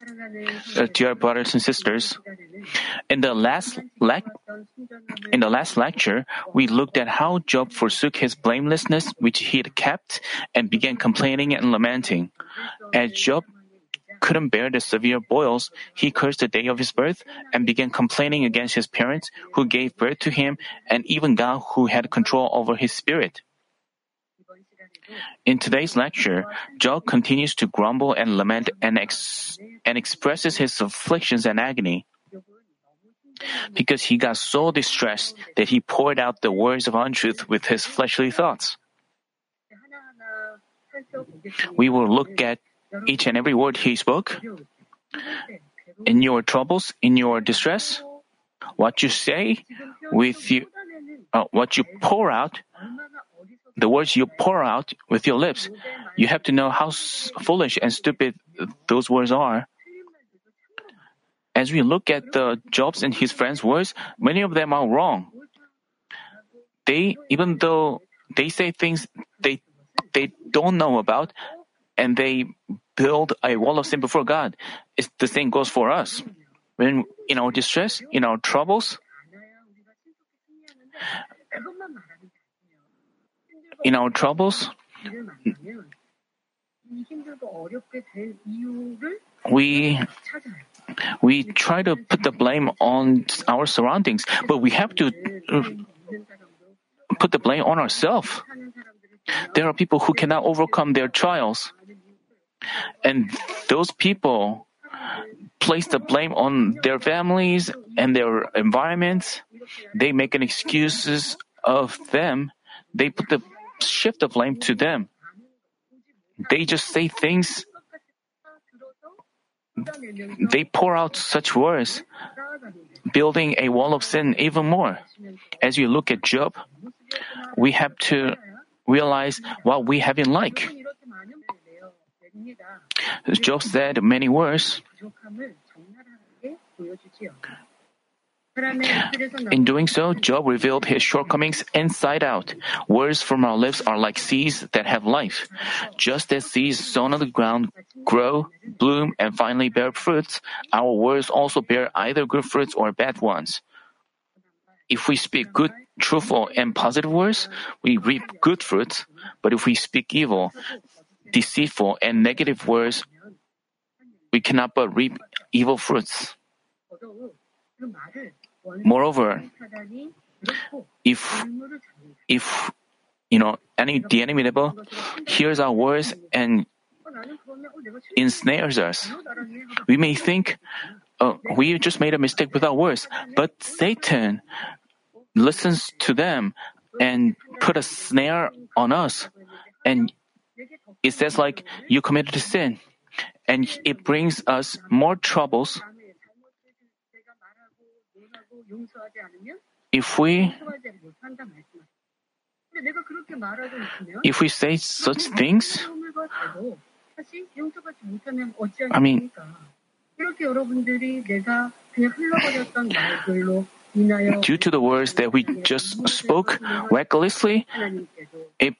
Uh, dear brothers and sisters, in the last in the last lecture, we looked at how Job forsook his blamelessness which he had kept and began complaining and lamenting. As Job couldn't bear the severe boils, he cursed the day of his birth and began complaining against his parents who gave birth to him and even God who had control over his spirit. In today's lecture, Job continues to grumble and lament and, ex- and expresses his afflictions and agony. Because he got so distressed that he poured out the words of untruth with his fleshly thoughts. We will look at each and every word he spoke. In your troubles, in your distress, what you say with you, uh, what you pour out the words you pour out with your lips, you have to know how foolish and stupid those words are. As we look at the Job's and his friends' words, many of them are wrong. They, even though they say things they they don't know about, and they build a wall of sin before God, it's, the same goes for us. When in our distress, in our troubles, in our troubles, we we try to put the blame on our surroundings, but we have to uh, put the blame on ourselves. There are people who cannot overcome their trials, and those people place the blame on their families and their environments. They make an excuses of them. They put the shift the blame to them. They just say things. They pour out such words, building a wall of sin even more. As you look at Job, we have to realize what we have in like. Job said many words. In doing so, Job revealed his shortcomings inside out. Words from our lips are like seeds that have life. Just as seeds sown on the ground grow, bloom, and finally bear fruits, our words also bear either good fruits or bad ones. If we speak good, truthful, and positive words, we reap good fruits. But if we speak evil, deceitful, and negative words, we cannot but reap evil fruits. Moreover, if if you know any the enemy devil hears our words and ensnares us, we may think oh, we just made a mistake with our words, but Satan listens to them and put a snare on us, and it says like you committed a sin, and it brings us more troubles if we if we say such things, I mean, due to the words that we just spoke recklessly, it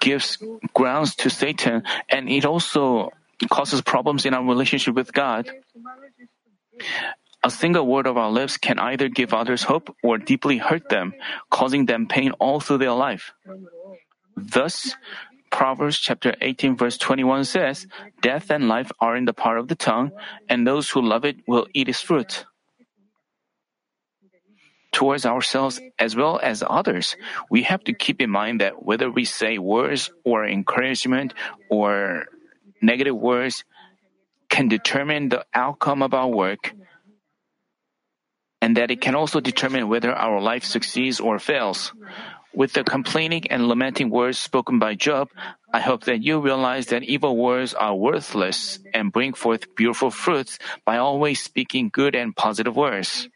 gives grounds to Satan and it also causes problems in our relationship with God. A single word of our lips can either give others hope or deeply hurt them, causing them pain all through their life. Thus, Proverbs chapter 18 verse 21 says, Death and life are in the power of the tongue, and those who love it will eat its fruit. Towards ourselves as well as others, we have to keep in mind that whether we say words or encouragement or negative words can determine the outcome of our work and that it can also determine whether our life succeeds or fails. With the complaining and lamenting words spoken by Job, I hope that you realize that evil words are worthless and bring forth beautiful fruits by always speaking good and positive words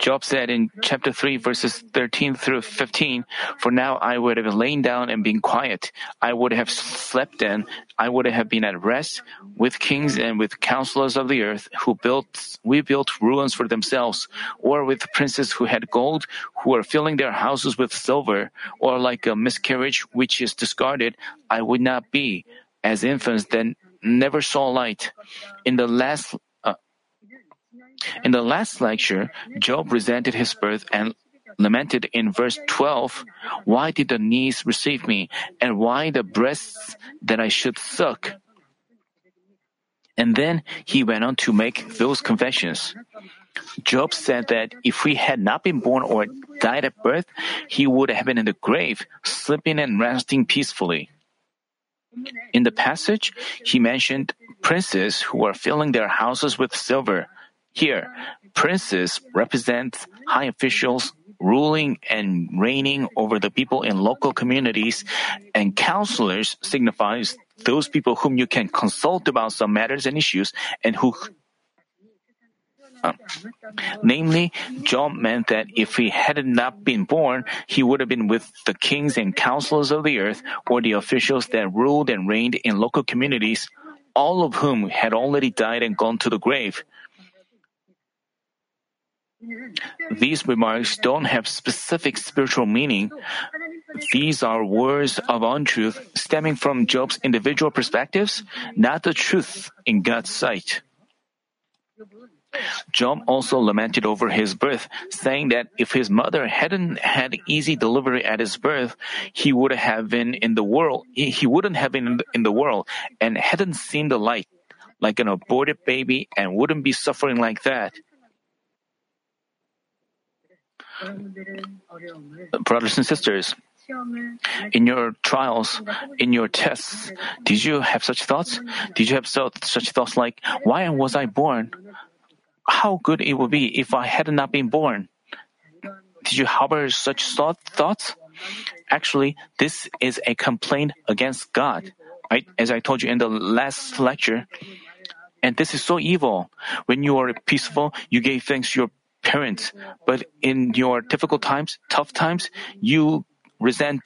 Job said in chapter 3, verses 13 through 15, For now I would have lain down and been quiet. I would have slept and I would have been at rest with kings and with counselors of the earth who built, we built ruins for themselves, or with princes who had gold, who were filling their houses with silver, or like a miscarriage which is discarded, I would not be. As infants, then never saw light. In the last uh, in the last lecture, Job resented his birth and lamented in verse 12, Why did the knees receive me, and why the breasts that I should suck? And then he went on to make those confessions. Job said that if he had not been born or died at birth, he would have been in the grave, sleeping and resting peacefully. In the passage, he mentioned princes who were filling their houses with silver. Here, princes represent high officials ruling and reigning over the people in local communities, and counselors signifies those people whom you can consult about some matters and issues and who uh, namely, Job meant that if he had not been born, he would have been with the kings and counselors of the earth or the officials that ruled and reigned in local communities, all of whom had already died and gone to the grave. These remarks don't have specific spiritual meaning. These are words of untruth stemming from Job's individual perspectives, not the truth in God's sight. Job also lamented over his birth, saying that if his mother hadn't had easy delivery at his birth, he would have been in the world. He wouldn't have been in the world and hadn't seen the light, like an aborted baby, and wouldn't be suffering like that. Brothers and sisters, in your trials, in your tests, did you have such thoughts? Did you have such thoughts like, why was I born? How good it would be if I had not been born? Did you harbor such thought, thoughts? Actually, this is a complaint against God. As I told you in the last lecture, and this is so evil. When you are peaceful, you gave thanks to your parents, but in your difficult times, tough times, you resent,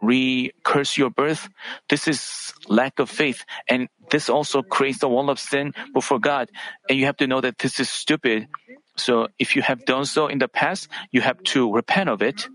re curse your birth. This is lack of faith, and this also creates a wall of sin before God. And you have to know that this is stupid. So if you have done so in the past, you have to repent of it.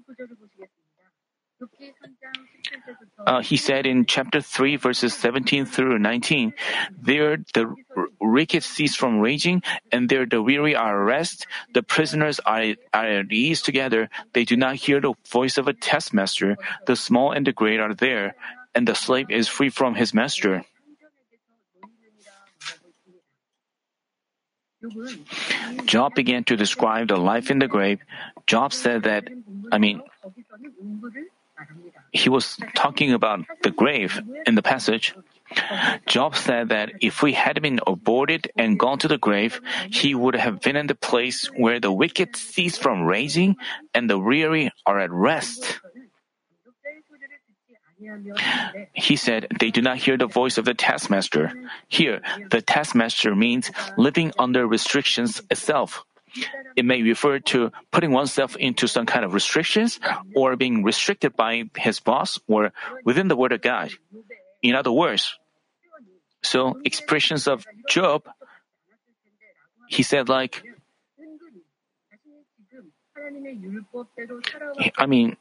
Uh, he said in chapter 3, verses 17 through 19, There the wicked cease from raging, and there the weary are at rest. The prisoners are, are at ease together. They do not hear the voice of a taskmaster. The small and the great are there, and the slave is free from his master. Job began to describe the life in the grave. Job said that, I mean, he was talking about the grave in the passage. Job said that if we had been aborted and gone to the grave, he would have been in the place where the wicked cease from raging and the weary are at rest. He said they do not hear the voice of the taskmaster. Here, the taskmaster means living under restrictions itself. It may refer to putting oneself into some kind of restrictions or being restricted by his boss or within the word of God. In other words, so expressions of Job, he said like, I mean,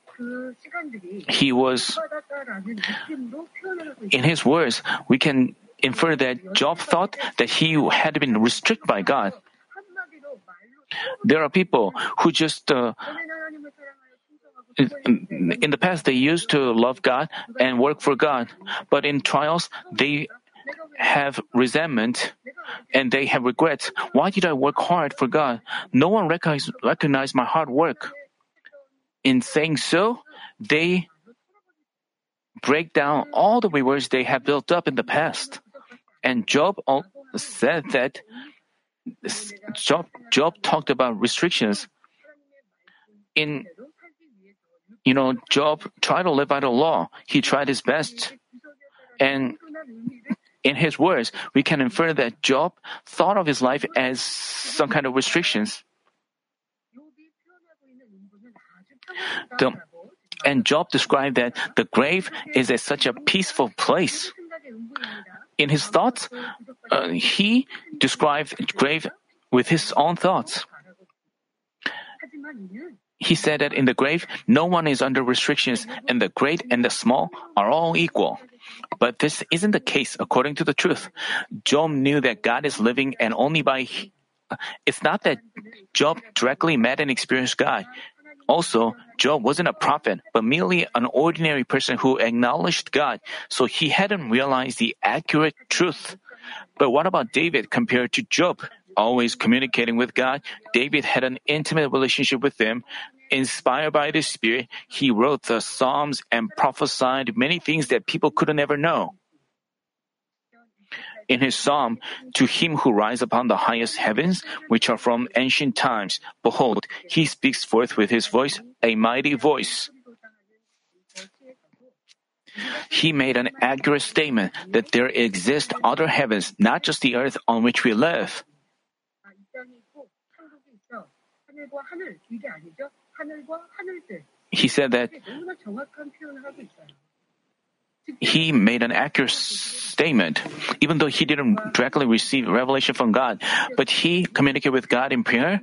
he was, in his words, we can infer that Job thought that he had been restricted by God. There are people who just uh, in the past they used to love God and work for God, but in trials they have resentment and they have regrets. Why did I work hard for God? No one recognize, recognized my hard work. In saying so, they break down all the rewards they have built up in the past. And Job said that Job, Job talked about restrictions. In, you know, Job tried to live by the law. He tried his best. And in his words, we can infer that Job thought of his life as some kind of restrictions. The, and Job described that the grave is a, such a peaceful place in his thoughts, uh, he described grave with his own thoughts. He said that in the grave, no one is under restrictions, and the great and the small are all equal. But this isn't the case according to the truth. Job knew that God is living and only by it's not that Job directly met and experienced God. Also, Job wasn't a prophet, but merely an ordinary person who acknowledged God, so he hadn't realized the accurate truth. But what about David compared to Job? Always communicating with God, David had an intimate relationship with him. Inspired by the Spirit, he wrote the Psalms and prophesied many things that people couldn't ever know. In his psalm, To him who rides upon the highest heavens, which are from ancient times, behold, he speaks forth with his voice, a mighty voice. He made an accurate statement that there exist other heavens, not just the earth on which we live. He said that he made an accurate statement, even though he didn't directly receive revelation from God, but he communicated with God in prayer.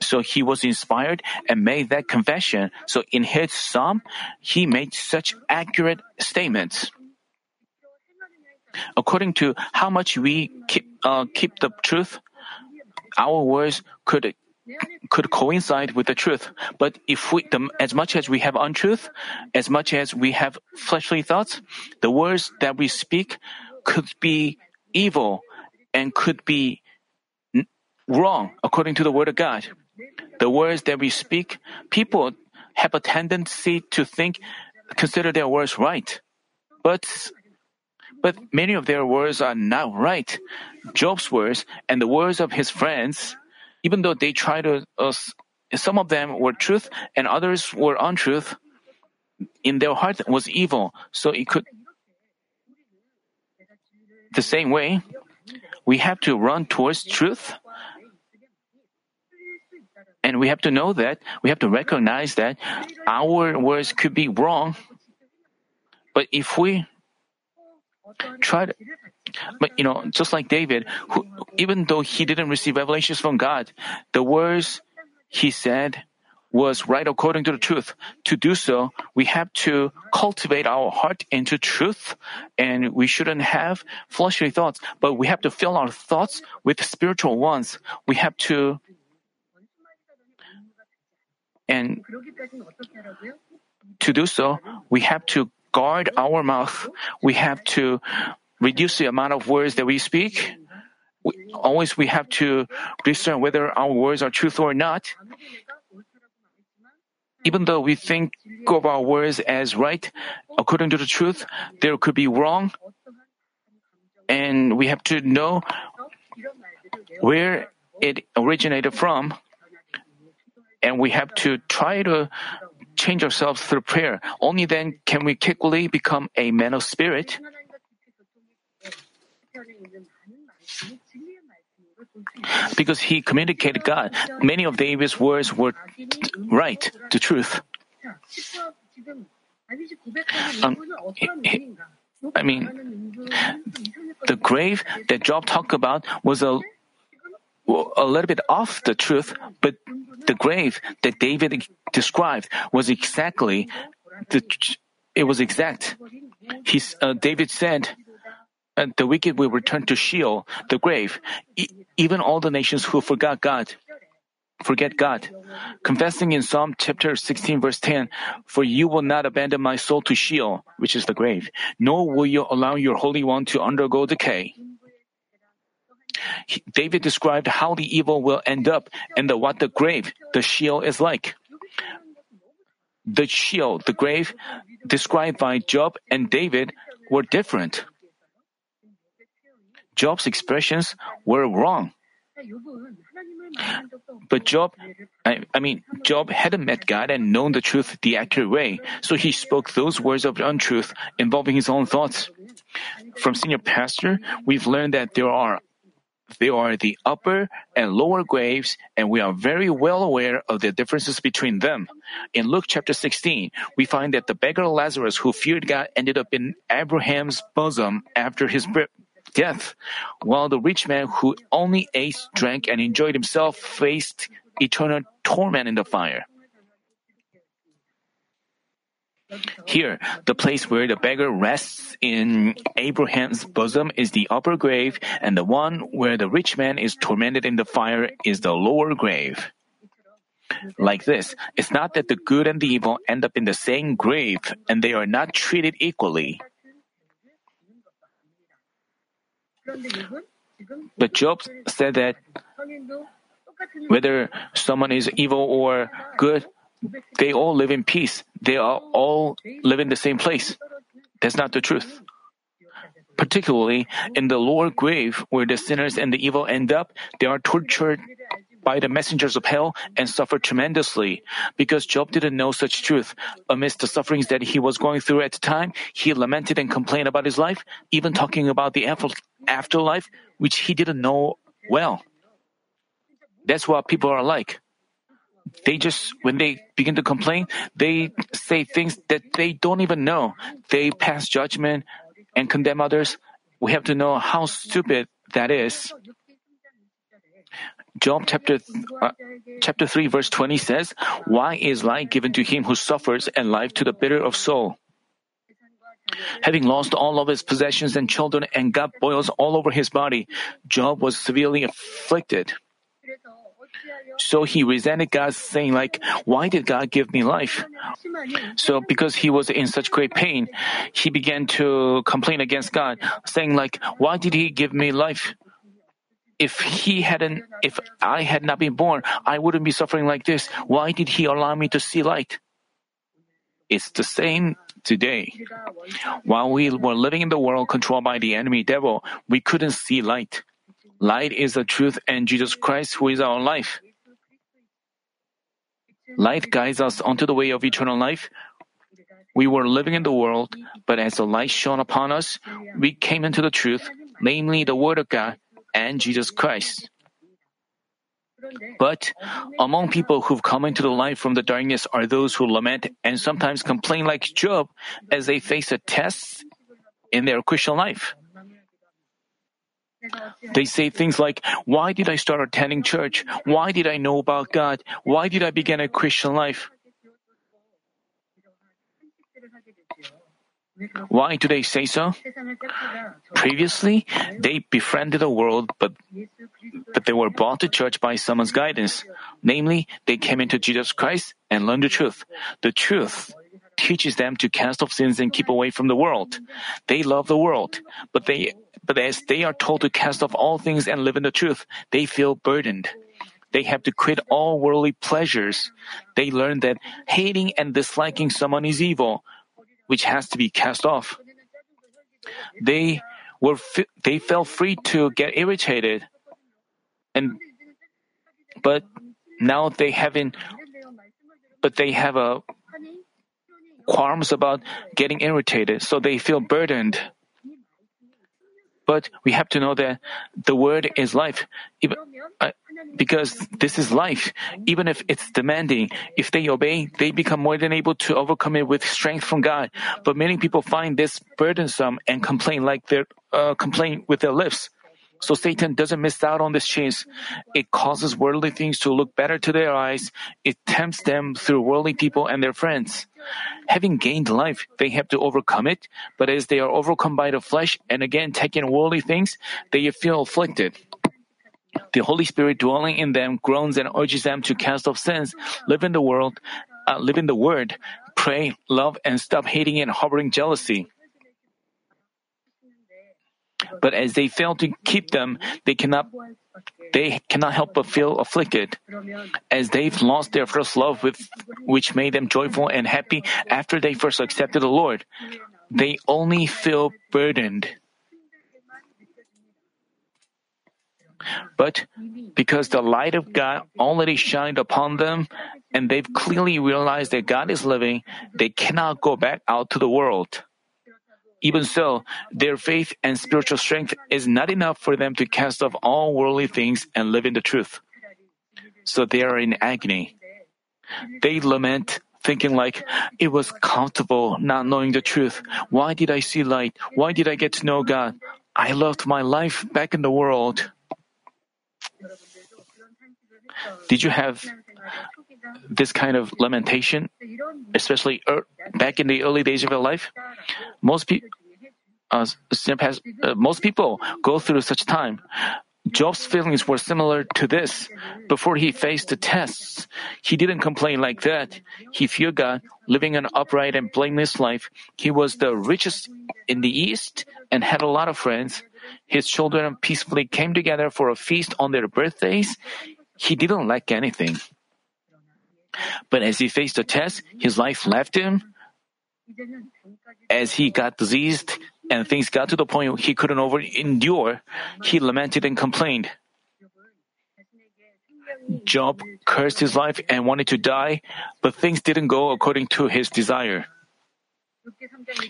So he was inspired and made that confession. So in his psalm, he made such accurate statements. According to how much we keep, uh, keep the truth, our words could could coincide with the truth. But if we, the, as much as we have untruth, as much as we have fleshly thoughts, the words that we speak could be evil and could be wrong according to the word of God. The words that we speak, people have a tendency to think, consider their words right. But but many of their words are not right. Job's words and the words of his friends even though they try to, uh, some of them were truth and others were untruth, in their heart was evil. So it could, the same way, we have to run towards truth. And we have to know that, we have to recognize that our words could be wrong. But if we try to, but you know, just like David, who, even though he didn't receive revelations from God, the words he said was right according to the truth. To do so, we have to cultivate our heart into truth, and we shouldn't have fleshly thoughts, but we have to fill our thoughts with spiritual ones. We have to, and to do so, we have to guard our mouth. We have to reduce the amount of words that we speak. We, always we have to discern whether our words are truth or not. Even though we think of our words as right, according to the truth, there could be wrong. And we have to know where it originated from. And we have to try to change ourselves through prayer. Only then can we quickly become a man of spirit. Because he communicated God, many of David's words were right, the truth. Um, I mean, the grave that Job talked about was a a little bit off the truth, but the grave that David described was exactly the. It was exact. He, uh, David said, and the wicked will return to Sheol, the grave, e- even all the nations who forgot God. Forget God. Confessing in Psalm chapter 16 verse 10, For you will not abandon my soul to Sheol, which is the grave, nor will you allow your Holy One to undergo decay. David described how the evil will end up and the, what the grave, the Sheol is like. The Sheol, the grave, described by Job and David were different. Job's expressions were wrong. But Job, I, I, mean, Job hadn't met God and known the truth the accurate way, so he spoke those words of untruth involving his own thoughts. From senior pastor, we've learned that there are there are the upper and lower graves, and we are very well aware of the differences between them. In Luke chapter 16, we find that the beggar Lazarus who feared God ended up in Abraham's bosom after his death, while the rich man who only ate, drank, and enjoyed himself faced eternal torment in the fire. Here, the place where the beggar rests in Abraham's bosom is the upper grave, and the one where the rich man is tormented in the fire is the lower grave. Like this, it's not that the good and the evil end up in the same grave and they are not treated equally. But Job said that whether someone is evil or good, they all live in peace. They are all live in the same place. That's not the truth. Particularly in the lower grave where the sinners and the evil end up, they are tortured by the messengers of hell and suffer tremendously. Because Job didn't know such truth. Amidst the sufferings that he was going through at the time, he lamented and complained about his life, even talking about the afterlife, which he didn't know well. That's what people are like. They just, when they begin to complain, they say things that they don't even know. They pass judgment and condemn others. We have to know how stupid that is. Job chapter uh, chapter 3 verse 20 says, "Why is life given to him who suffers and life to the bitter of soul?" Having lost all of his possessions and children and got boils all over his body, Job was severely afflicted. So he resented God, saying like, "Why did God give me life?" So because he was in such great pain, he began to complain against God, saying like, "Why did He give me life?" if he hadn't, if I had not been born, I wouldn't be suffering like this. Why did he allow me to see light? It's the same today. While we were living in the world controlled by the enemy devil, we couldn't see light. Light is the truth and Jesus Christ who is our life. Light guides us onto the way of eternal life. We were living in the world, but as the light shone upon us, we came into the truth, namely the Word of God, and Jesus Christ. But among people who've come into the light from the darkness are those who lament and sometimes complain like Job as they face a test in their Christian life. They say things like, Why did I start attending church? Why did I know about God? Why did I begin a Christian life? Why do they say so? Previously, they befriended the world, but, but they were brought to church by someone's guidance. Namely, they came into Jesus Christ and learned the truth. The truth teaches them to cast off sins and keep away from the world. They love the world, but they, but as they are told to cast off all things and live in the truth, they feel burdened. They have to quit all worldly pleasures. They learn that hating and disliking someone is evil, which has to be cast off. They were they felt free to get irritated, and but now they haven't. But they have a qualms about getting irritated, so they feel burdened. But we have to know that the word is life. Even, uh, because this is life. Even if it's demanding, if they obey, they become more than able to overcome it with strength from God. But many people find this burdensome and complain like their uh, complain with their lips. So Satan doesn't miss out on this chance. It causes worldly things to look better to their eyes. It tempts them through worldly people and their friends. Having gained life, they have to overcome it, but as they are overcome by the flesh and again taking worldly things, they feel afflicted. The Holy Spirit dwelling in them groans and urges them to cast off sins, live in the world, uh, live in the Word, pray, love, and stop hating and harboring jealousy. But as they fail to keep them, they cannot they cannot help but feel afflicted. As they've lost their first love with which made them joyful and happy after they first accepted the Lord, they only feel burdened. But because the light of God already shined upon them and they've clearly realized that God is living, they cannot go back out to the world. Even so, their faith and spiritual strength is not enough for them to cast off all worldly things and live in the truth. So they are in agony. They lament, thinking like, it was comfortable not knowing the truth. Why did I see light? Why did I get to know God? I loved my life back in the world. Did you have this kind of lamentation, especially er, back in the early days of your life? Most people. Uh, uh, most people go through such time. Job's feelings were similar to this. Before he faced the tests, he didn't complain like that. He feared God, living an upright and blameless life. He was the richest in the East and had a lot of friends. His children peacefully came together for a feast on their birthdays. He didn't lack anything. But as he faced the test, his life left him. As he got diseased, and things got to the point he couldn't over endure, he lamented and complained. Job cursed his life and wanted to die, but things didn't go according to his desire.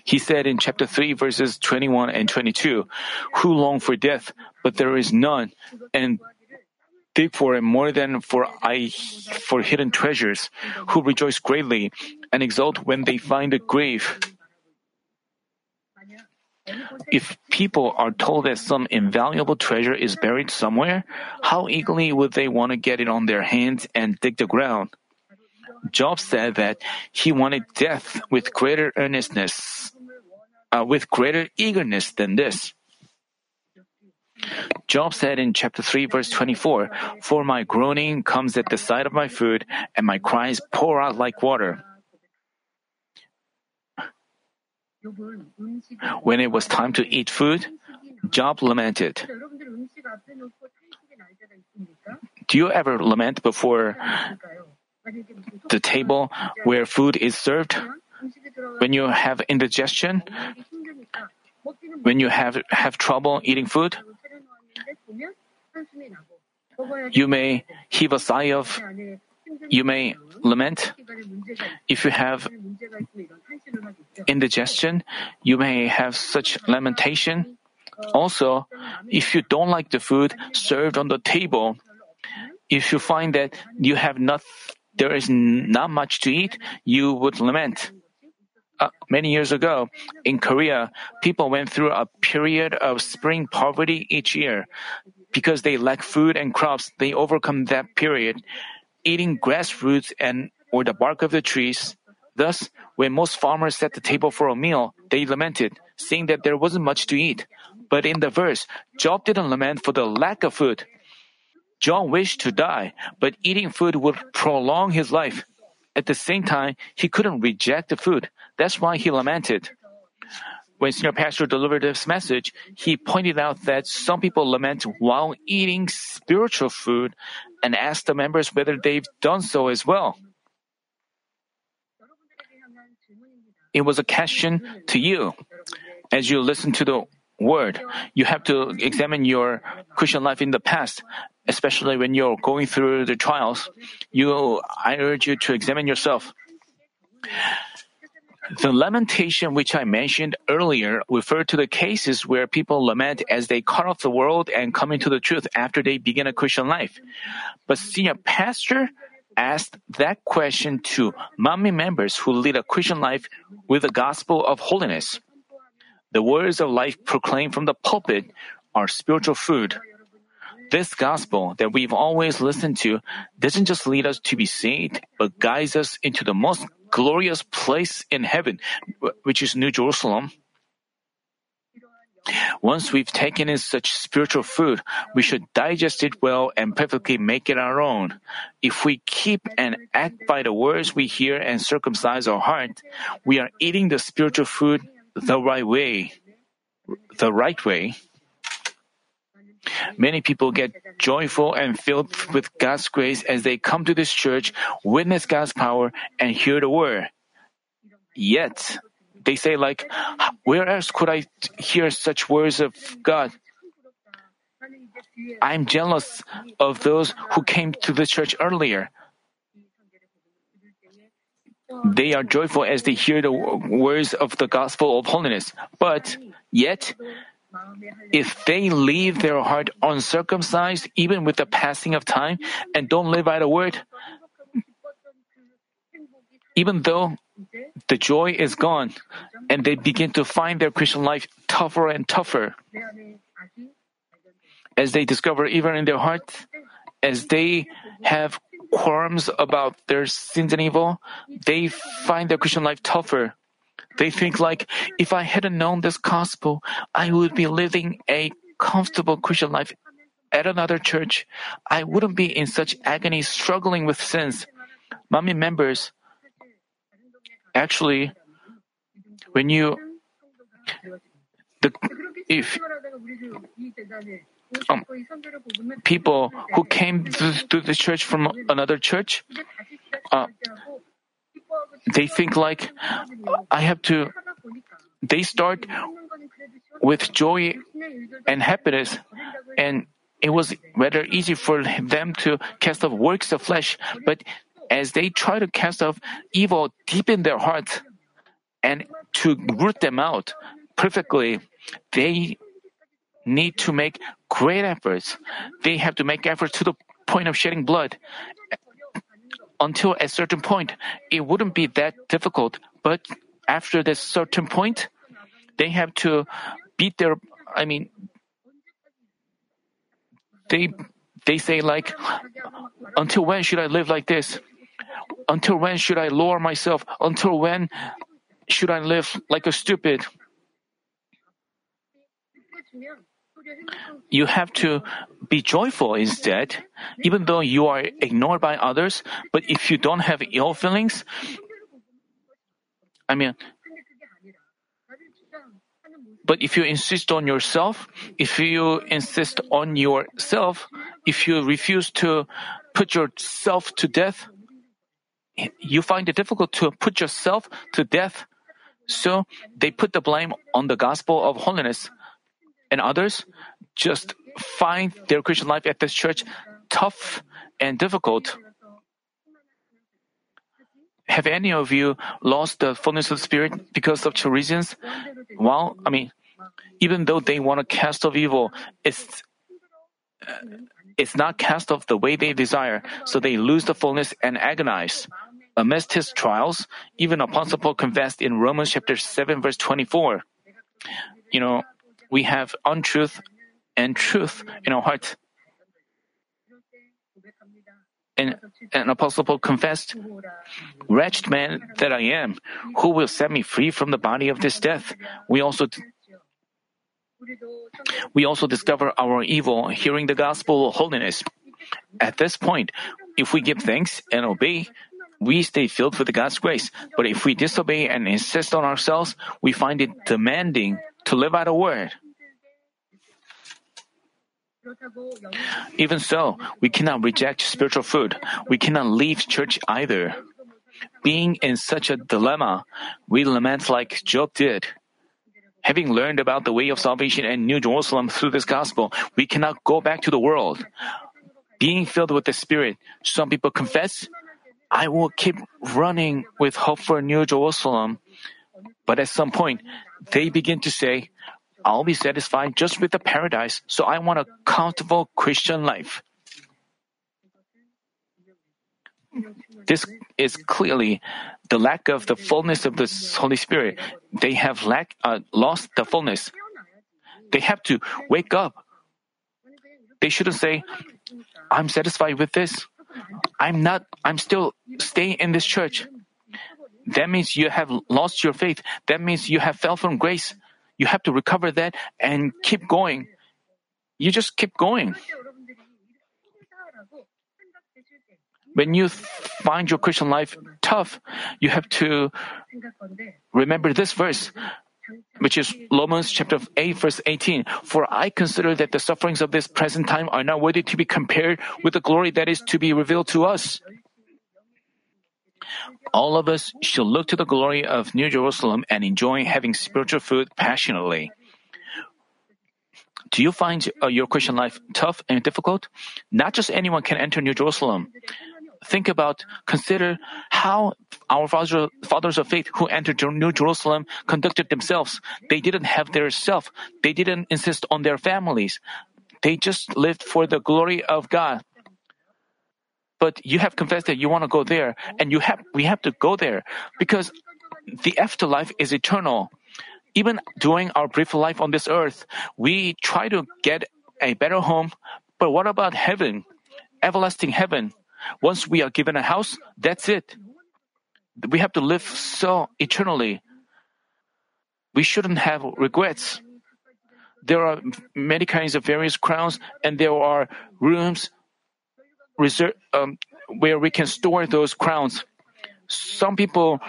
He said in chapter 3, verses 21 and 22, Who long for death, but there is none, and dig for it more than for I for hidden treasures, who rejoice greatly and exult when they find a grave. If people are told that some invaluable treasure is buried somewhere, how eagerly would they want to get it on their hands and dig the ground? Job said that he wanted death with greater earnestness, uh, with greater eagerness than this. Job said in chapter 3 verse 24, For my groaning comes at the sight of my food, and my cries pour out like water. When it was time to eat food, Job lamented. Do you ever lament before the table where food is served? When you have indigestion? When you have, have trouble eating food? You may heave a sigh of you may lament. If you have indigestion, you may have such lamentation. Also, if you don't like the food served on the table, if you find that you have not, there is not much to eat, you would lament. Uh, many years ago, in Korea, people went through a period of spring poverty each year. Because they lack food and crops, they overcome that period eating grass roots and or the bark of the trees. Thus, when most farmers set the table for a meal, they lamented, saying that there wasn't much to eat. But in the verse, Job didn't lament for the lack of food. Job wished to die, but eating food would prolong his life. At the same time, he couldn't reject the food. That's why he lamented. When Senior Pastor delivered this message, he pointed out that some people lament while eating spiritual food and asked the members whether they've done so as well. It was a question to you. As you listen to the word, you have to examine your Christian life in the past, especially when you're going through the trials. You, I urge you to examine yourself. The lamentation which I mentioned earlier referred to the cases where people lament as they cut off the world and come into the truth after they begin a Christian life. But senior pastor asked that question to Manmin members who lead a Christian life with the gospel of holiness. The words of life proclaimed from the pulpit are spiritual food. This gospel that we've always listened to doesn't just lead us to be saved, but guides us into the most glorious place in heaven, which is New Jerusalem. Once we've taken in such spiritual food, we should digest it well and perfectly make it our own. If we keep and act by the words we hear and circumcise our heart, we are eating the spiritual food the right way. The right way. Many people get joyful and filled with God's grace as they come to this church, witness God's power, and hear the word. Yet, they say like, where else could I hear such words of God? I'm jealous of those who came to the church earlier. They are joyful as they hear the words of the gospel of holiness, but yet if they leave their heart uncircumcised, even with the passing of time, and don't live by the word, even though the joy is gone, and they begin to find their Christian life tougher and tougher, as they discover even in their heart, as they have qualms about their sins and evil, they find their Christian life tougher. They think like, if I hadn't known this gospel, I would be living a comfortable Christian life at another church. I wouldn't be in such agony struggling with sins. Manmin members, actually, when you the if um, people who came to, to, the church from another church, uh, they think like I have to. They start with joy and happiness, and it was rather easy for them to cast off works of flesh. But as they try to cast off evil deep in their hearts and to root them out perfectly, they need to make great efforts. They have to make efforts to the point of shedding blood. Until a certain point, it wouldn't be that difficult. But after this certain point, they have to beat their, I mean, they, they say like, until when should I live like this? Until when should I lower myself? Until when should I live like a stupid? You have to be joyful instead, even though you are ignored by others. But if you don't have ill feelings, I mean, but if you insist on yourself, if you insist on yourself, if you refuse to put yourself to death, you find it difficult to put yourself to death. So they put the blame on the gospel of holiness and others just find their Christian life at this church tough and difficult. Have any of you lost the fullness of Spirit because of two reasons? Well, I mean, even though they want to cast off evil, it's uh, it's not cast off the way they desire, so they lose the fullness and agonize. Amidst his trials, even Apostle Paul confessed in Romans chapter 7 verse 24. You know, we have untruth and truth in our heart. And, and Apostle Paul confessed, Wretched man that I am, who will set me free from the body of this death? We also we also discover our evil hearing the gospel of holiness. At this point, if we give thanks and obey, we stay filled with God's grace. But if we disobey and insist on ourselves, we find it demanding to live out a word. Even so, we cannot reject spiritual food. We cannot leave church either. Being in such a dilemma, we lament like Job did. Having learned about the way of salvation and New Jerusalem through this gospel, we cannot go back to the world. Being filled with the Spirit, some people confess, I will keep running with hope for New Jerusalem. But at some point, they begin to say, I'll be satisfied just with the paradise, so I want a comfortable Christian life. This is clearly the lack of the fullness of the Holy Spirit. They have lack, uh, lost the fullness. They have to wake up. They shouldn't say, I'm satisfied with this. I'm not, I'm still staying in this church. That means you have lost your faith. That means you have fell from grace. You have to recover that and keep going. You just keep going. When you find your Christian life tough, you have to remember this verse, which is Romans chapter 8 verse 18. For I consider that the sufferings of this present time are not worthy to be compared with the glory that is to be revealed to us. All of us should look to the glory of New Jerusalem and enjoy having spiritual food passionately. Do you find uh, your Christian life tough and difficult? Not just anyone can enter New Jerusalem. Think about, consider how our fathers of faith who entered New Jerusalem conducted themselves. They didn't have their self. They didn't insist on their families. They just lived for the glory of God but you have confessed that you want to go there, and you have we have to go there because the afterlife is eternal. Even during our brief life on this earth, we try to get a better home, but what about heaven, everlasting heaven? Once we are given a house, that's it. We have to live so eternally. We shouldn't have regrets. There are many kinds of various crowns, and there are rooms reserve, um, where we can store those crowns. Some people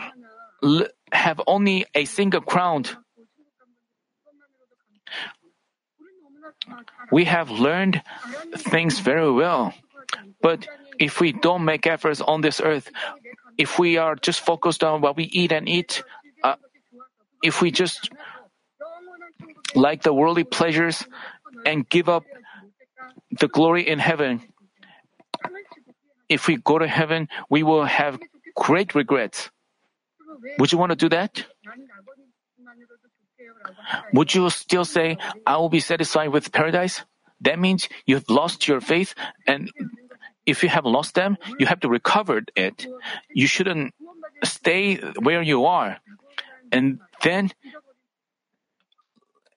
have only a single crown. We have learned things very well. But if we don't make efforts on this earth, if we are just focused on what we eat and eat, uh, if we just like the worldly pleasures and give up the glory in heaven, if we go to heaven, we will have great regrets. Would you want to do that? Would you still say, I will be satisfied with paradise? That means you've lost your faith, and if you have lost them, you have to recover it. You shouldn't stay where you are. And then,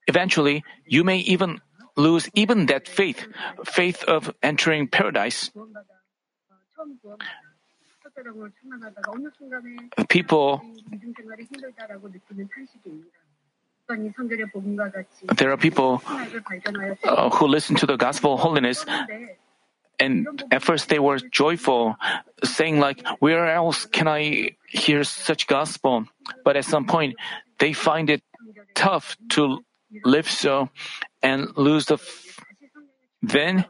eventually, you may even lose even that faith, faith of entering paradise. People there are people uh, who listen to the gospel of holiness and at first they were joyful, saying like, where else can I hear such gospel? But at some point, they find it tough to live so and lose the. F- then,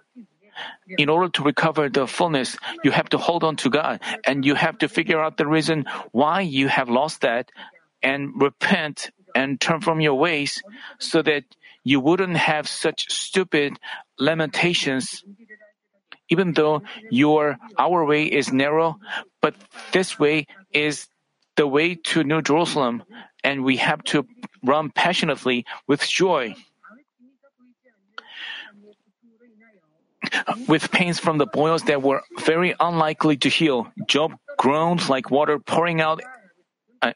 in order to recover the fullness, you have to hold on to God and you have to figure out the reason why you have lost that and repent and turn from your ways so that you wouldn't have such stupid lamentations. Even though your our way is narrow, but this way is the way to New Jerusalem, and we have to run passionately with joy. With pains from the boils that were very unlikely to heal, Job groaned like water pouring out uh,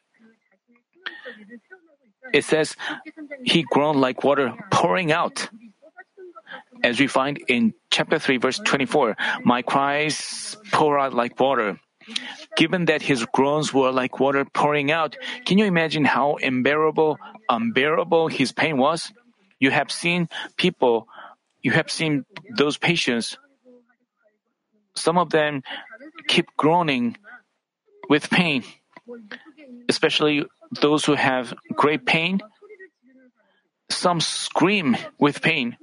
it says, He groaned like water pouring out. As we find in chapter 3, verse 24, my cries pour out like water. Given that his groans were like water pouring out, can you imagine how unbearable, unbearable his pain was? You have seen people, you have seen those patients. Some of them keep groaning with pain, especially those who have great pain, some scream with pain.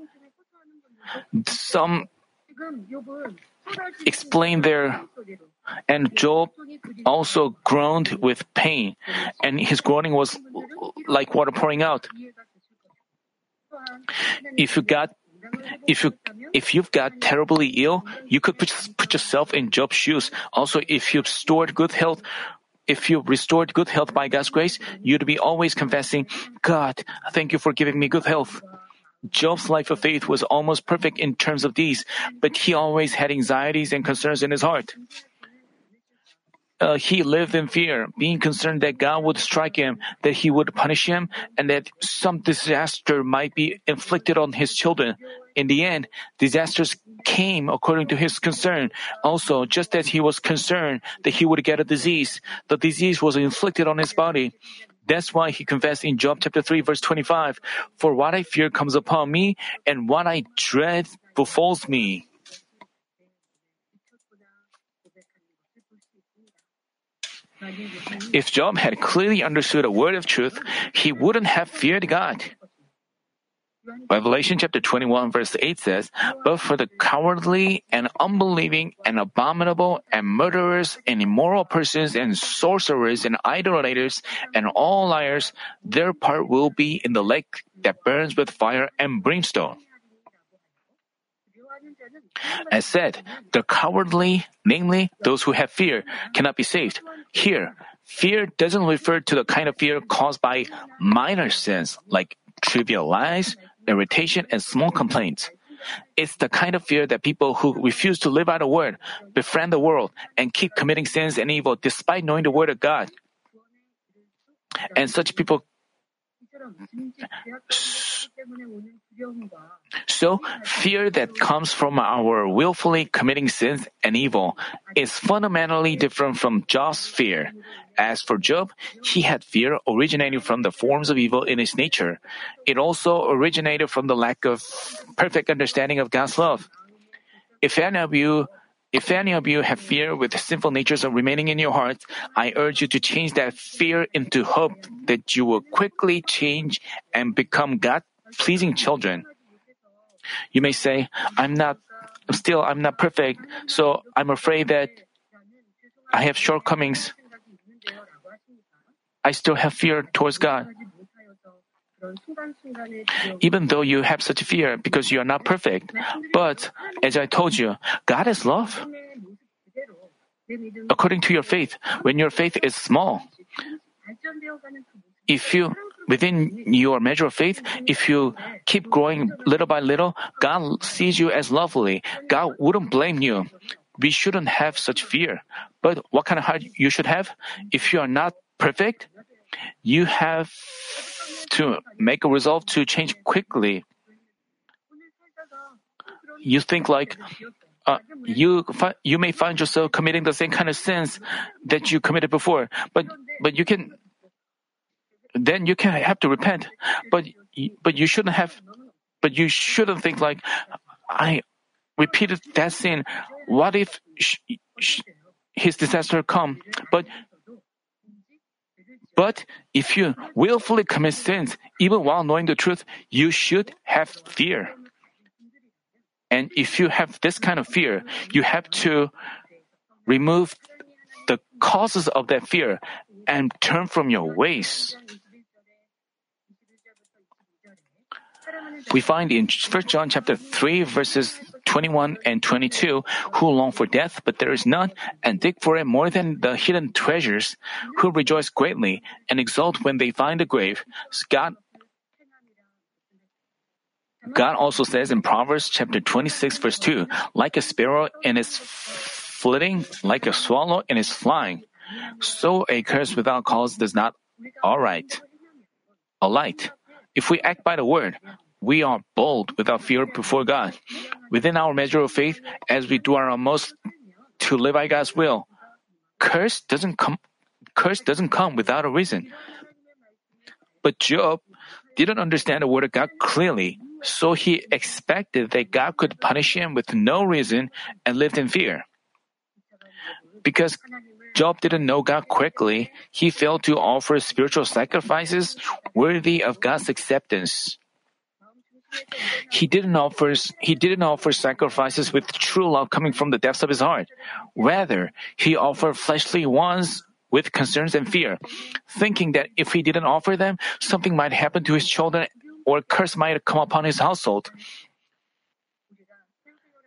Some explain their and Job also groaned with pain, and his groaning was like water pouring out. If you got if you if you've got terribly ill, you could put, put yourself in Job's shoes. Also, if you've stored good health, if you restored good health by God's grace, you'd be always confessing, God, thank you for giving me good health. Job's life of faith was almost perfect in terms of these, but he always had anxieties and concerns in his heart. Uh, he lived in fear, being concerned that God would strike him, that he would punish him, and that some disaster might be inflicted on his children. In the end, disasters came according to his concern. Also, just as he was concerned that he would get a disease, the disease was inflicted on his body. That's why he confessed in Job chapter 3 verse 25, For what I fear comes upon me, and what I dread befalls me. If Job had clearly understood a word of truth, he wouldn't have feared God. Revelation chapter 21 verse 8 says, But for the cowardly and unbelieving and abominable and murderers and immoral persons and sorcerers and idolaters and all liars, their part will be in the lake that burns with fire and brimstone. As said, the cowardly, namely those who have fear, cannot be saved. Here, fear doesn't refer to the kind of fear caused by minor sins like trivial lies, irritation, and small complaints. It's the kind of fear that people who refuse to live out the word, befriend the world, and keep committing sins and evil despite knowing the word of God. And such people So, fear that comes from our willfully committing sins and evil is fundamentally different from Job's fear. As for Job, he had fear originating from the forms of evil in his nature. It also originated from the lack of perfect understanding of God's love. If any of you if any of you have fear with sinful natures remaining in your hearts, I urge you to change that fear into hope that you will quickly change and become God pleasing children. You may say, I'm not, still, I'm not perfect, so I'm afraid that I have shortcomings. I still have fear towards God. Even though you have such fear because you are not perfect, but as I told you, God is love. According to your faith, when your faith is small, if you within your measure of faith, if you keep growing little by little, God sees you as lovely. God wouldn't blame you. We shouldn't have such fear. But what kind of heart you should have? If you are not perfect, you have to make a resolve to change quickly. You think like uh, you fi- you may find yourself committing the same kind of sins that you committed before, but but you can then you can have to repent. But but you shouldn't have. But you shouldn't think like I repeated that sin. What if sh- sh- his disaster come? But but if you willfully commit sins, even while knowing the truth, you should have fear. And if you have this kind of fear, you have to remove the causes of that fear and turn from your ways. We find in 1 John chapter 3 verses 21 and 22 who long for death but there is none and dig for it more than the hidden treasures who rejoice greatly and exult when they find the grave. God God also says in Proverbs chapter 26 verse 2, like a sparrow in its flitting, like a swallow in its flying. So a curse without cause does not alright. Alight. If we act by the word, we are bold without fear before God. Within our measure of faith, as we do our utmost to live by God's will, curse doesn't come. Curse doesn't come without a reason. But Job didn't understand the word of God clearly, so he expected that God could punish him with no reason and lived in fear. Because Job didn't know God quickly, he failed to offer spiritual sacrifices worthy of God's acceptance. He didn't offer he didn't offer sacrifices with true love coming from the depths of his heart. Rather, he offered fleshly ones with concerns and fear, thinking that if he didn't offer them, something might happen to his children or curse might come upon his household.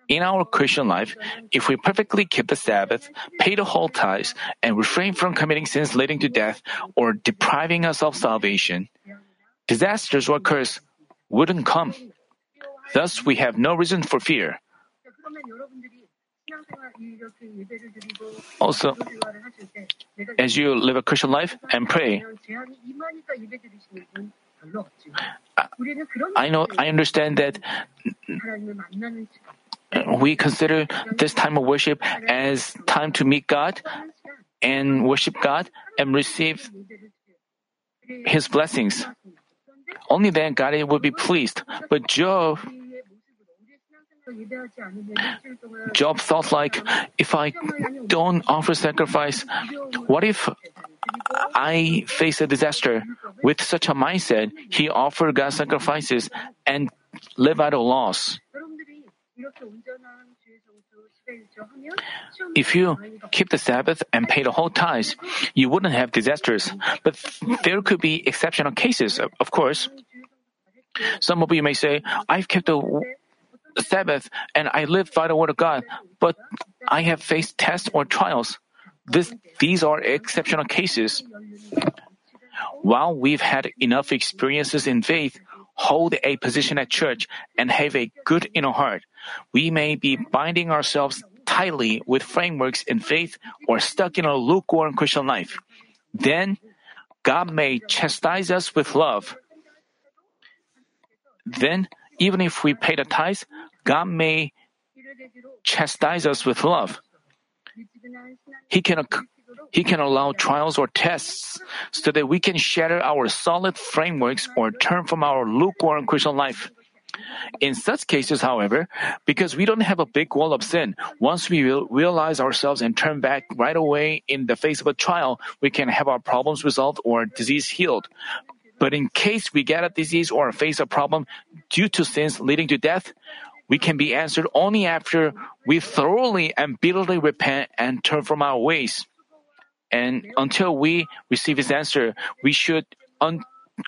In our Christian life, if we perfectly keep the Sabbath, pay the whole tithes, and refrain from committing sins leading to death or depriving us of salvation, disasters or curse wouldn't come. Thus, we have no reason for fear. Also, as you live a Christian life and pray, I know, I understand that we consider this time of worship as time to meet God and worship God and receive His blessings. Only then God will be pleased. But Job, Job thought like, if I don't offer sacrifice, what if I face a disaster? With such a mindset, he offered God sacrifices and live at a loss. If you keep the Sabbath and pay the whole tithes, you wouldn't have disasters. But there could be exceptional cases, of course. Some of you may say, I've kept the Sabbath and I live by the word of God, but I have faced tests or trials. This, these are exceptional cases. While we've had enough experiences in faith, hold a position at church, and have a good inner heart, we may be binding ourselves tightly with frameworks in faith or stuck in a lukewarm Christian life. Then, God may chastise us with love. then even if we pay the tithes, God may chastise us with love. He can, he can allow trials or tests so that we can shatter our solid frameworks or turn from our lukewarm Christian life. In such cases, however, because we don't have a big wall of sin, once we realize ourselves and turn back right away in the face of a trial, we can have our problems resolved or disease healed. But in case we get a disease or face a problem due to sins leading to death, we can be answered only after we thoroughly and bitterly repent and turn from our ways. And until we receive His answer, we should un-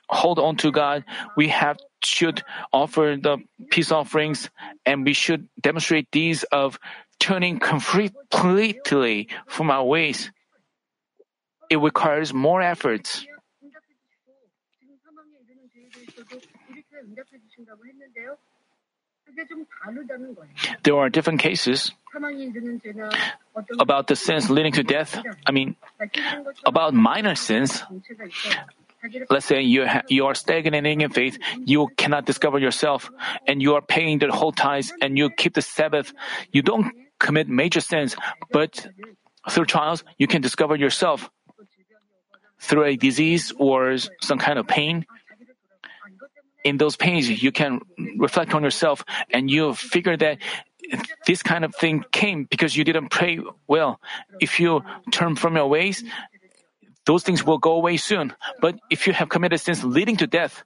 hold on to God. We have should offer the peace offerings, and we should demonstrate these of turning completely from our ways. It requires more efforts. There are different cases about the sins leading to death. I mean, about minor sins. Let's say you ha- you are stagnating in faith, you cannot discover yourself, and you are paying the whole tithes, and you keep the Sabbath. You don't commit major sins, but through trials, you can discover yourself. Through a disease or some kind of pain, in those pains, you can reflect on yourself and you figure that this kind of thing came because you didn't pray well. If you turn from your ways, those things will go away soon. But if you have committed sins leading to death,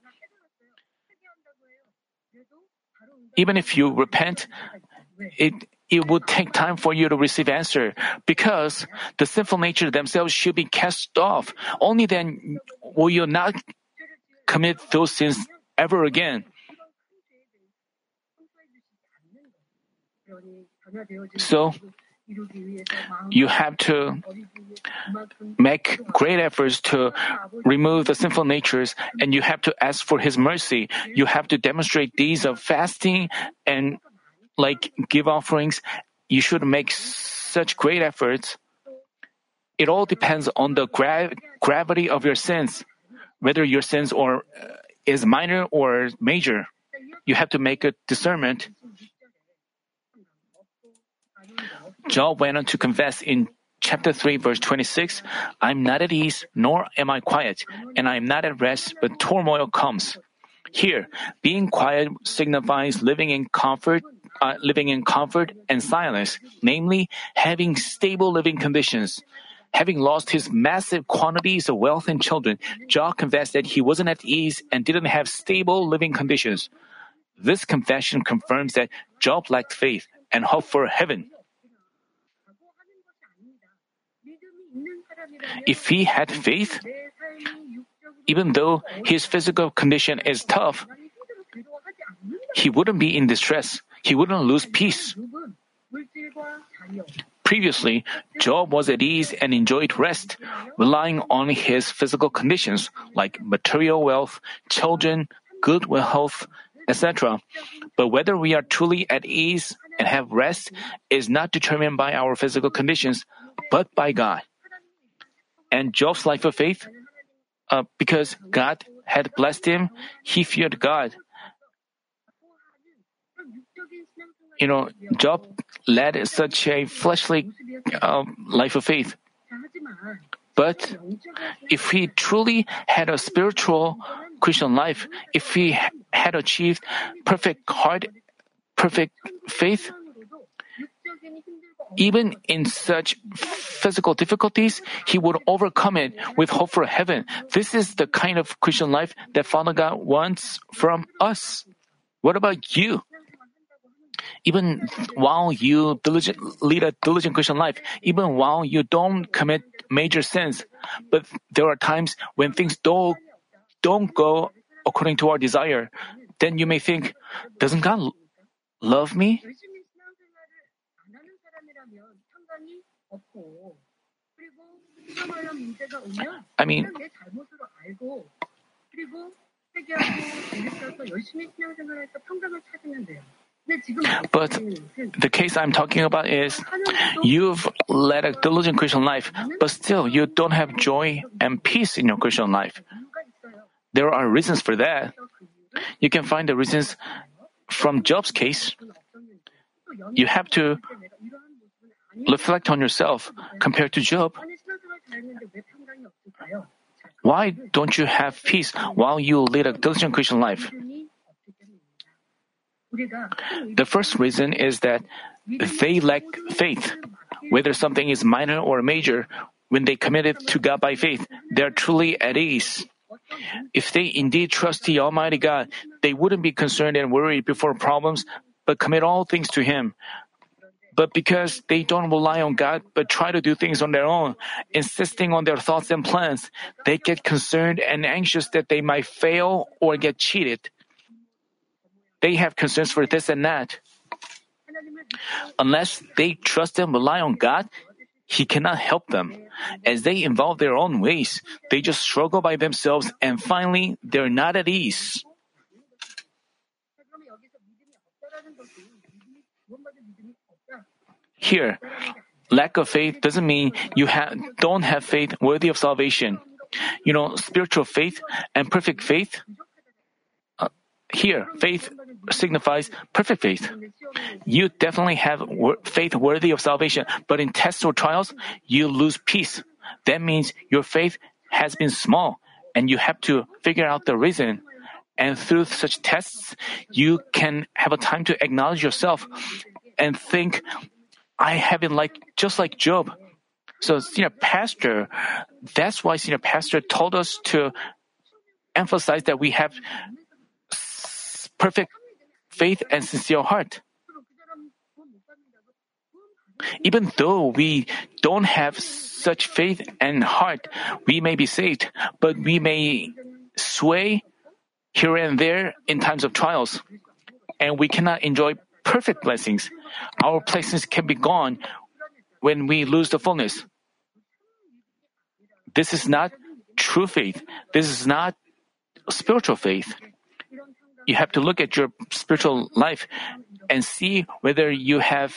even if you repent, it it would take time for you to receive answer because the sinful nature themselves should be cast off. Only then will you not commit those sins ever again. So, you have to make great efforts to remove the sinful natures and you have to ask for His mercy. You have to demonstrate these of fasting and like give offerings. You should make such great efforts. It all depends on the gra- gravity of your sins, whether your sins are uh, is minor or major. You have to make a discernment. Job went on to confess in chapter 3 verse 26, I'm not at ease, nor am I quiet, and I am not at rest, but turmoil comes. Here, being quiet signifies living in comfort, uh, living in comfort and silence, namely having stable living conditions. Having lost his massive quantities of wealth and children, Job confessed that he wasn't at ease and didn't have stable living conditions. This confession confirms that Job lacked faith and hope for heaven. If he had faith, even though his physical condition is tough, he wouldn't be in distress. He wouldn't lose peace. Previously, Job was at ease and enjoyed rest, relying on his physical conditions like material wealth, children, good health, etc. But whether we are truly at ease and have rest is not determined by our physical conditions, but by God. And Job's life of faith, uh, because God had blessed him, he feared God you know, Job led such a fleshly uh, life of faith. But if he truly had a spiritual Christian life, if he had achieved perfect heart, perfect faith, even in such physical difficulties, he would overcome it with hope for heaven. This is the kind of Christian life that Father God wants from us. What about you? even while you diligent, lead a diligent Christian life, even while you don't commit major sins, but there are times when things don't don't go according to our desire, then you may think, doesn't God love me? I mean, but the case I'm talking about is you've led a diligent Christian life, but still you don't have joy and peace in your Christian life. There are reasons for that. You can find the reasons from Job's case. You have to reflect on yourself compared to Job. Why don't you have peace while you lead a diligent Christian life? The first reason is that they lack faith. Whether something is minor or major, when they commit it to God by faith, they are truly at ease. If they indeed trust the Almighty God, they wouldn't be concerned and worried before problems, but commit all things to Him. But because they don't rely on God but try to do things on their own, insisting on their thoughts and plans, they get concerned and anxious that they might fail or get cheated. They have concerns for this and that. Unless they trust and rely on God, He cannot help them. As they involve their own ways, they just struggle by themselves and finally they're not at ease. Here, lack of faith doesn't mean you ha- don't have faith worthy of salvation. You know, spiritual faith and perfect faith. Uh, here, faith signifies perfect faith. You definitely have wor- faith worthy of salvation, but in tests or trials, you lose peace. That means your faith has been small, and you have to figure out the reason. And through such tests, you can have a time to acknowledge yourself and think, I have been like just like Job. So senior pastor, that's why senior pastor told us to emphasize that we have perfect faith and sincere heart. Even though we don't have such faith and heart, we may be saved, but we may sway here and there in times of trials, and we cannot enjoy perfect blessings. Our blessings can be gone when we lose the fullness. This is not true faith. This is not spiritual faith. You have to look at your spiritual life and see whether you have,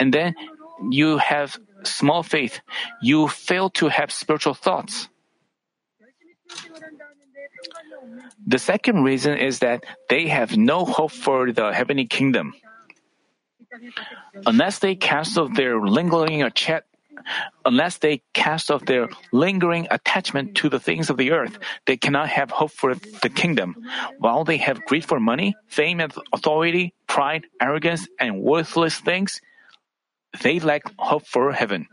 and then you have small faith. You fail to have spiritual thoughts. The second reason is that they have no hope for the heavenly kingdom. Unless they cancel their lingering chat, unless they cast off their lingering attachment to the things of the earth, they cannot have hope for the kingdom. While they have greed for money, fame and authority, pride, arrogance, and worthless things, they lack hope for heaven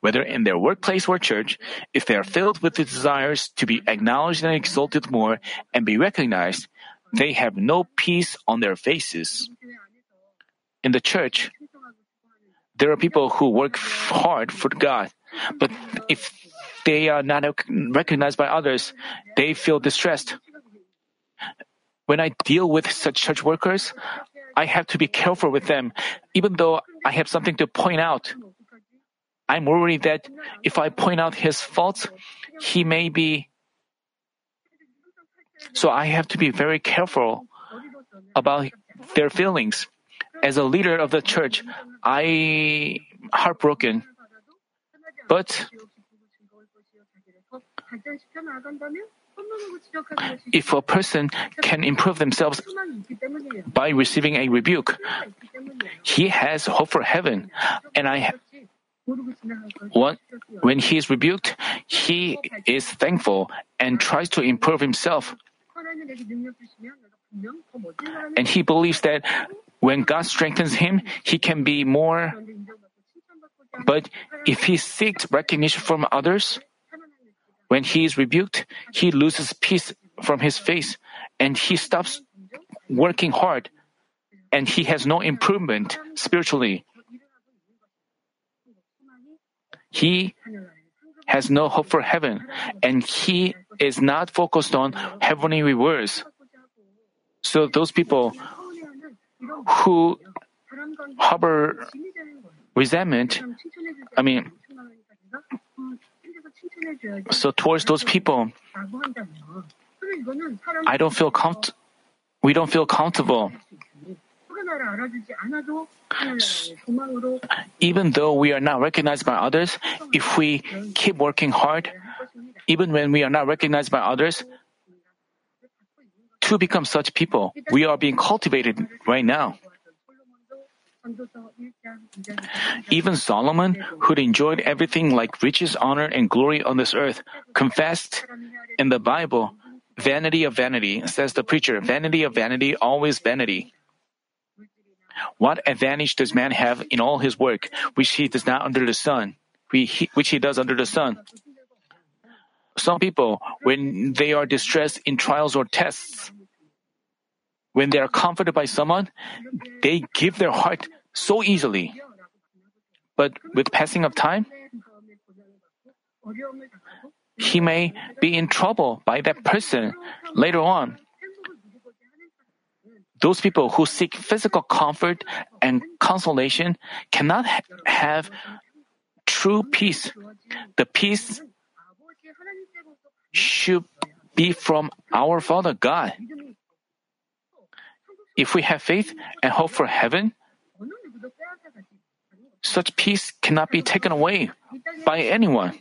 whether in their workplace or church, if they are filled with the desires to be acknowledged and exalted more and be recognized, they have no peace on their faces. In the church, there are people who work hard for God, but if they are not recognized by others, they feel distressed. When I deal with such church workers, I have to be careful with them, even though I have something to point out. I'm worried that if I point out his faults, he may be. So I have to be very careful about their feelings. As a leader of the church, I heartbroken. But if a person can improve themselves by receiving a rebuke, he has hope for heaven, and I when he is rebuked, he is thankful and tries to improve himself. And he believes that when God strengthens him, he can be more. But if he seeks recognition from others, when he is rebuked, he loses peace from his face and he stops working hard and he has no improvement spiritually. He has no hope for heaven, and he is not focused on heavenly rewards. So those people who harbor resentment, I mean, so towards those people, I don't feel comfort. We don't feel comfortable. Even though we are not recognized by others, if we keep working hard, even when we are not recognized by others, to become such people, we are being cultivated right now. Even Solomon, who'd enjoyed everything like riches, honor, and glory on this earth, confessed in the Bible, vanity of vanity, says the preacher, vanity of vanity, always vanity. What advantage does man have in all his work, which he does not under the sun, which he does under the sun? Some people, when they are distressed in trials or tests, when they are comforted by someone, they give their heart so easily. But with passing of time, he may be in trouble by that person later on. Those people who seek physical comfort and consolation cannot ha- have true peace. The peace should be from our Father God. If we have faith and hope for heaven, such peace cannot be taken away by anyone.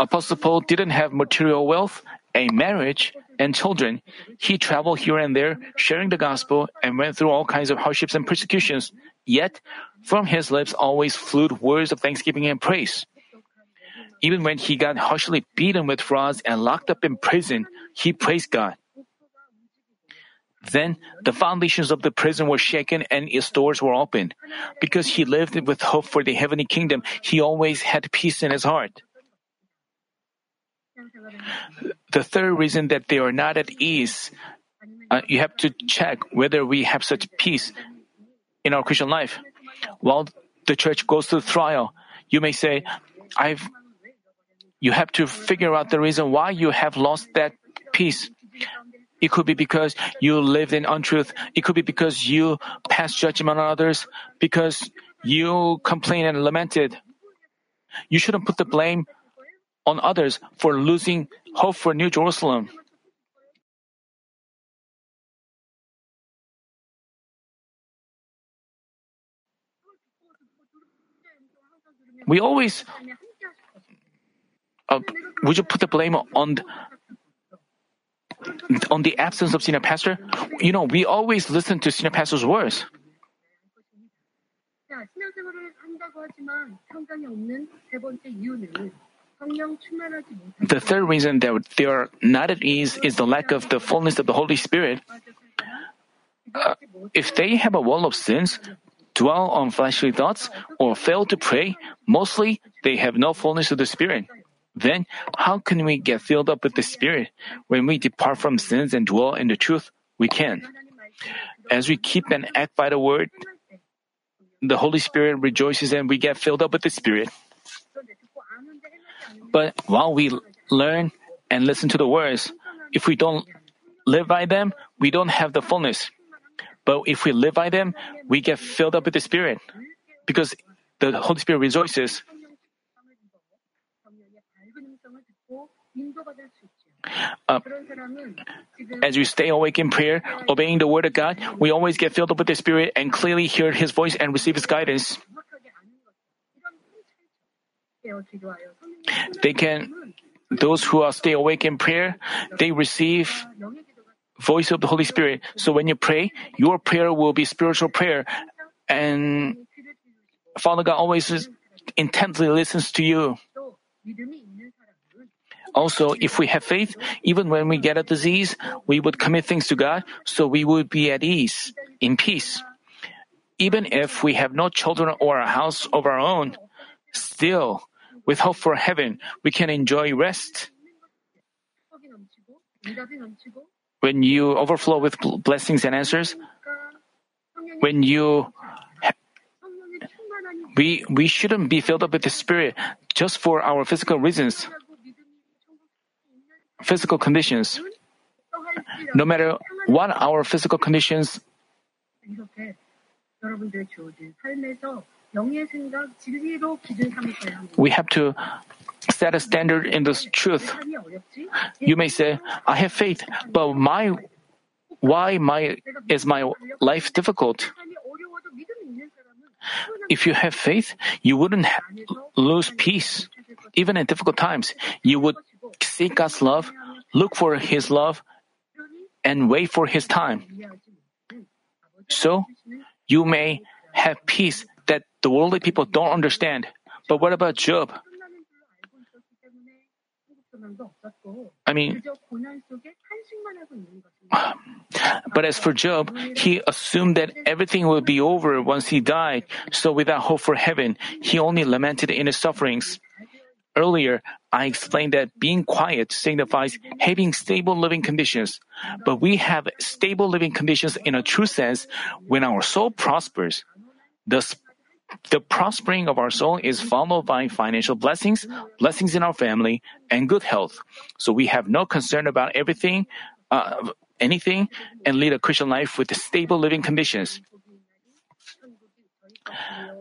Apostle Paul didn't have material wealth, a marriage, and children. He traveled here and there, sharing the gospel, and went through all kinds of hardships and persecutions. Yet, from his lips always flowed words of thanksgiving and praise. Even when he got harshly beaten with rods and locked up in prison, he praised God. Then the foundations of the prison were shaken and its doors were opened. Because he lived with hope for the heavenly kingdom, he always had peace in his heart. The third reason that they are not at ease, uh, you have to check whether we have such peace in our Christian life. While the church goes through trial, you may say, I've you have to figure out the reason why you have lost that peace. It could be because you lived in untruth. It could be because you passed judgment on others, because you complained and lamented. You shouldn't put the blame on others for losing hope for New Jerusalem. We always uh, would you put the blame on on the absence of senior pastor? You know, we always listen to senior pastor's words. The third reason that they are not at ease is the lack of the fullness of the Holy Spirit. Uh, if they have a wall of sins, dwell on fleshly thoughts, or fail to pray, mostly they have no fullness of the Spirit. Then, how can we get filled up with the Spirit? When we depart from sins and dwell in the truth, we can. As we keep and act by the Word, the Holy Spirit rejoices and we get filled up with the Spirit. But while we learn and listen to the words, if we don't live by them, we don't have the fullness. But if we live by them, we get filled up with the Spirit. Because the Holy Spirit rejoices. Uh, as we stay awake in prayer, obeying the word of God, we always get filled up with the Spirit and clearly hear His voice and receive His guidance. They can, those who are stay awake in prayer, they receive voice of the Holy Spirit. So when you pray, your prayer will be spiritual prayer, and Father God always intently listens to you. Also, if we have faith, even when we get a disease, we would commit things to God, so we would be at ease, in peace. Even if we have no children or a house of our own, still, with hope for heaven, we can enjoy rest. When you overflow with blessings and answers, when you we we shouldn't be filled up with the spirit just for our physical reasons physical conditions. No matter what our physical conditions, we have to set a standard in this truth. You may say, I have faith, but my why my is my life difficult? If you have faith, you wouldn't ha- lose peace. Even in difficult times, you would seek God's love, look for His love, and wait for his time. So, you may have peace the worldly people don't understand. But what about Job? I mean, but as for Job, he assumed that everything would be over once he died, so without hope for heaven, he only lamented in his sufferings. Earlier, I explained that being quiet signifies having stable living conditions, but we have stable living conditions in a true sense when our soul prospers. Thus, the prospering of our soul is followed by financial blessings, blessings in our family, and good health. So we have no concern about everything, uh, anything, and lead a Christian life with stable living conditions.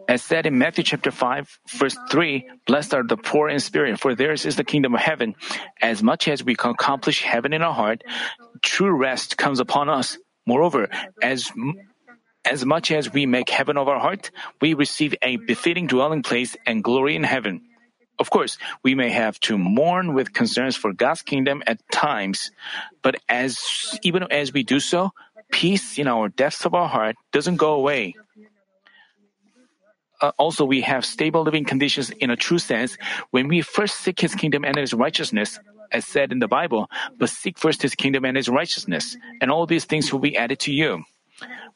As said in Matthew chapter 5, verse 3, Blessed are the poor in spirit, for theirs is the kingdom of heaven. As much as we can accomplish heaven in our heart, true rest comes upon us. Moreover, as as much as we make heaven of our heart, we receive a befitting dwelling place and glory in heaven. Of course, we may have to mourn with concerns for God's kingdom at times, but as even as we do so, peace in our depths of our heart doesn't go away. Uh, also, we have stable living conditions in a true sense when we first seek His kingdom and His righteousness, as said in the Bible. But seek first His kingdom and His righteousness, and all these things will be added to you.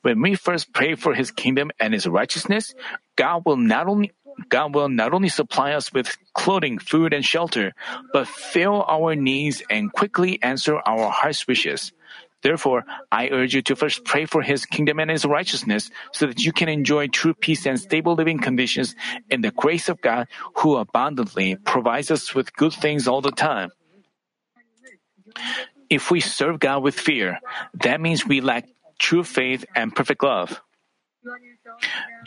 When we first pray for His kingdom and His righteousness, God will not only God will not only supply us with clothing, food, and shelter, but fill our needs and quickly answer our heart's wishes. Therefore, I urge you to first pray for His kingdom and His righteousness so that you can enjoy true peace and stable living conditions in the grace of God who abundantly provides us with good things all the time. If we serve God with fear, that means we lack true faith and perfect love.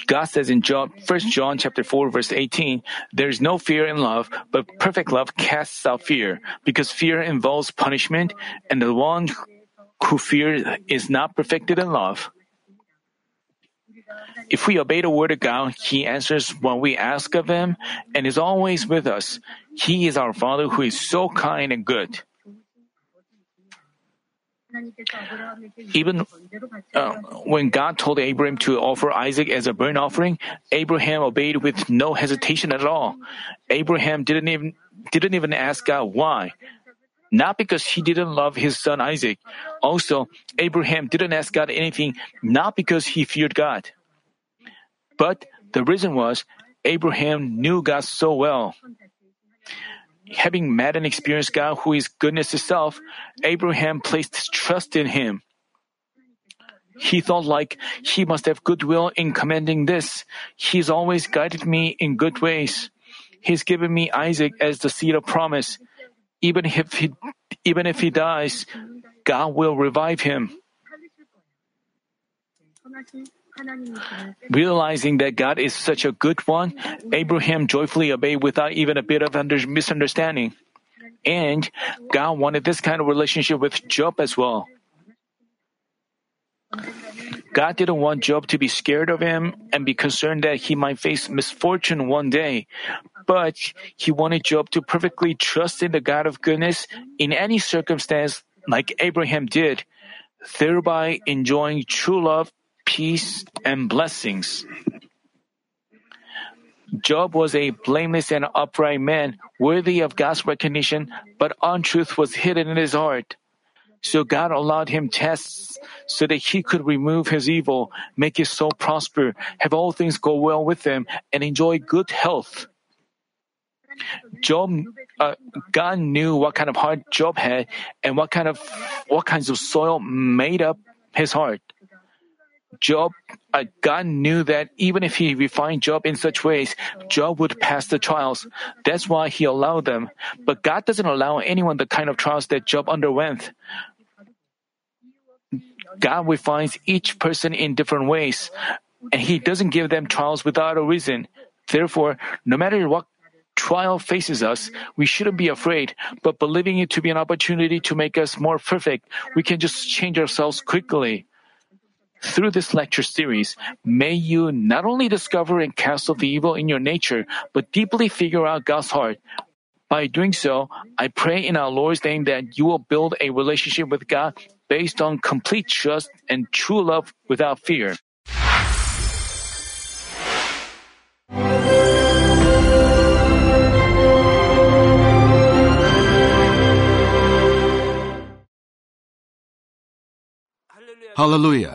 God says in John, 1 John chapter 4 verse 18, there is no fear in love, but perfect love casts out fear, because fear involves punishment, and the one who fears is not perfected in love. If we obey the word of God, He answers what we ask of Him and is always with us. He is our Father who is so kind and good. Even uh, when God told Abraham to offer Isaac as a burnt offering, Abraham obeyed with no hesitation at all. Abraham didn't even didn't even ask God why. Not because he didn't love his son Isaac. Also, Abraham didn't ask God anything not because he feared God. But the reason was Abraham knew God so well having met and experienced God who is goodness itself, Abraham placed trust in him. He thought like he must have goodwill in commanding this. He's always guided me in good ways. He's given me Isaac as the seed of promise. Even if he, even if he dies, God will revive him. Realizing that God is such a good one, Abraham joyfully obeyed without even a bit of under- misunderstanding. And God wanted this kind of relationship with Job as well. God didn't want Job to be scared of him and be concerned that he might face misfortune one day, but he wanted Job to perfectly trust in the God of goodness in any circumstance like Abraham did, thereby enjoying true love peace, and blessings. Job was a blameless and upright man, worthy of God's recognition, but untruth was hidden in his heart. So God allowed him tests so that he could remove his evil, make his soul prosper, have all things go well with him, and enjoy good health. Job, uh, God knew what kind of heart Job had and what kind of what kinds of soil made up his heart. Job, uh, God knew that even if he refined Job in such ways, Job would pass the trials. That's why he allowed them. But God doesn't allow anyone the kind of trials that Job underwent. God refines each person in different ways, and He doesn't give them trials without a reason. Therefore, no matter what trial faces us, we shouldn't be afraid, but believing it to be an opportunity to make us more perfect, we can just change ourselves quickly. Through this lecture series, may you not only discover and cast off the evil in your nature, but deeply figure out God's heart. By doing so, I pray in our Lord's name that you will build a relationship with God based on complete trust and true love without fear. Hallelujah.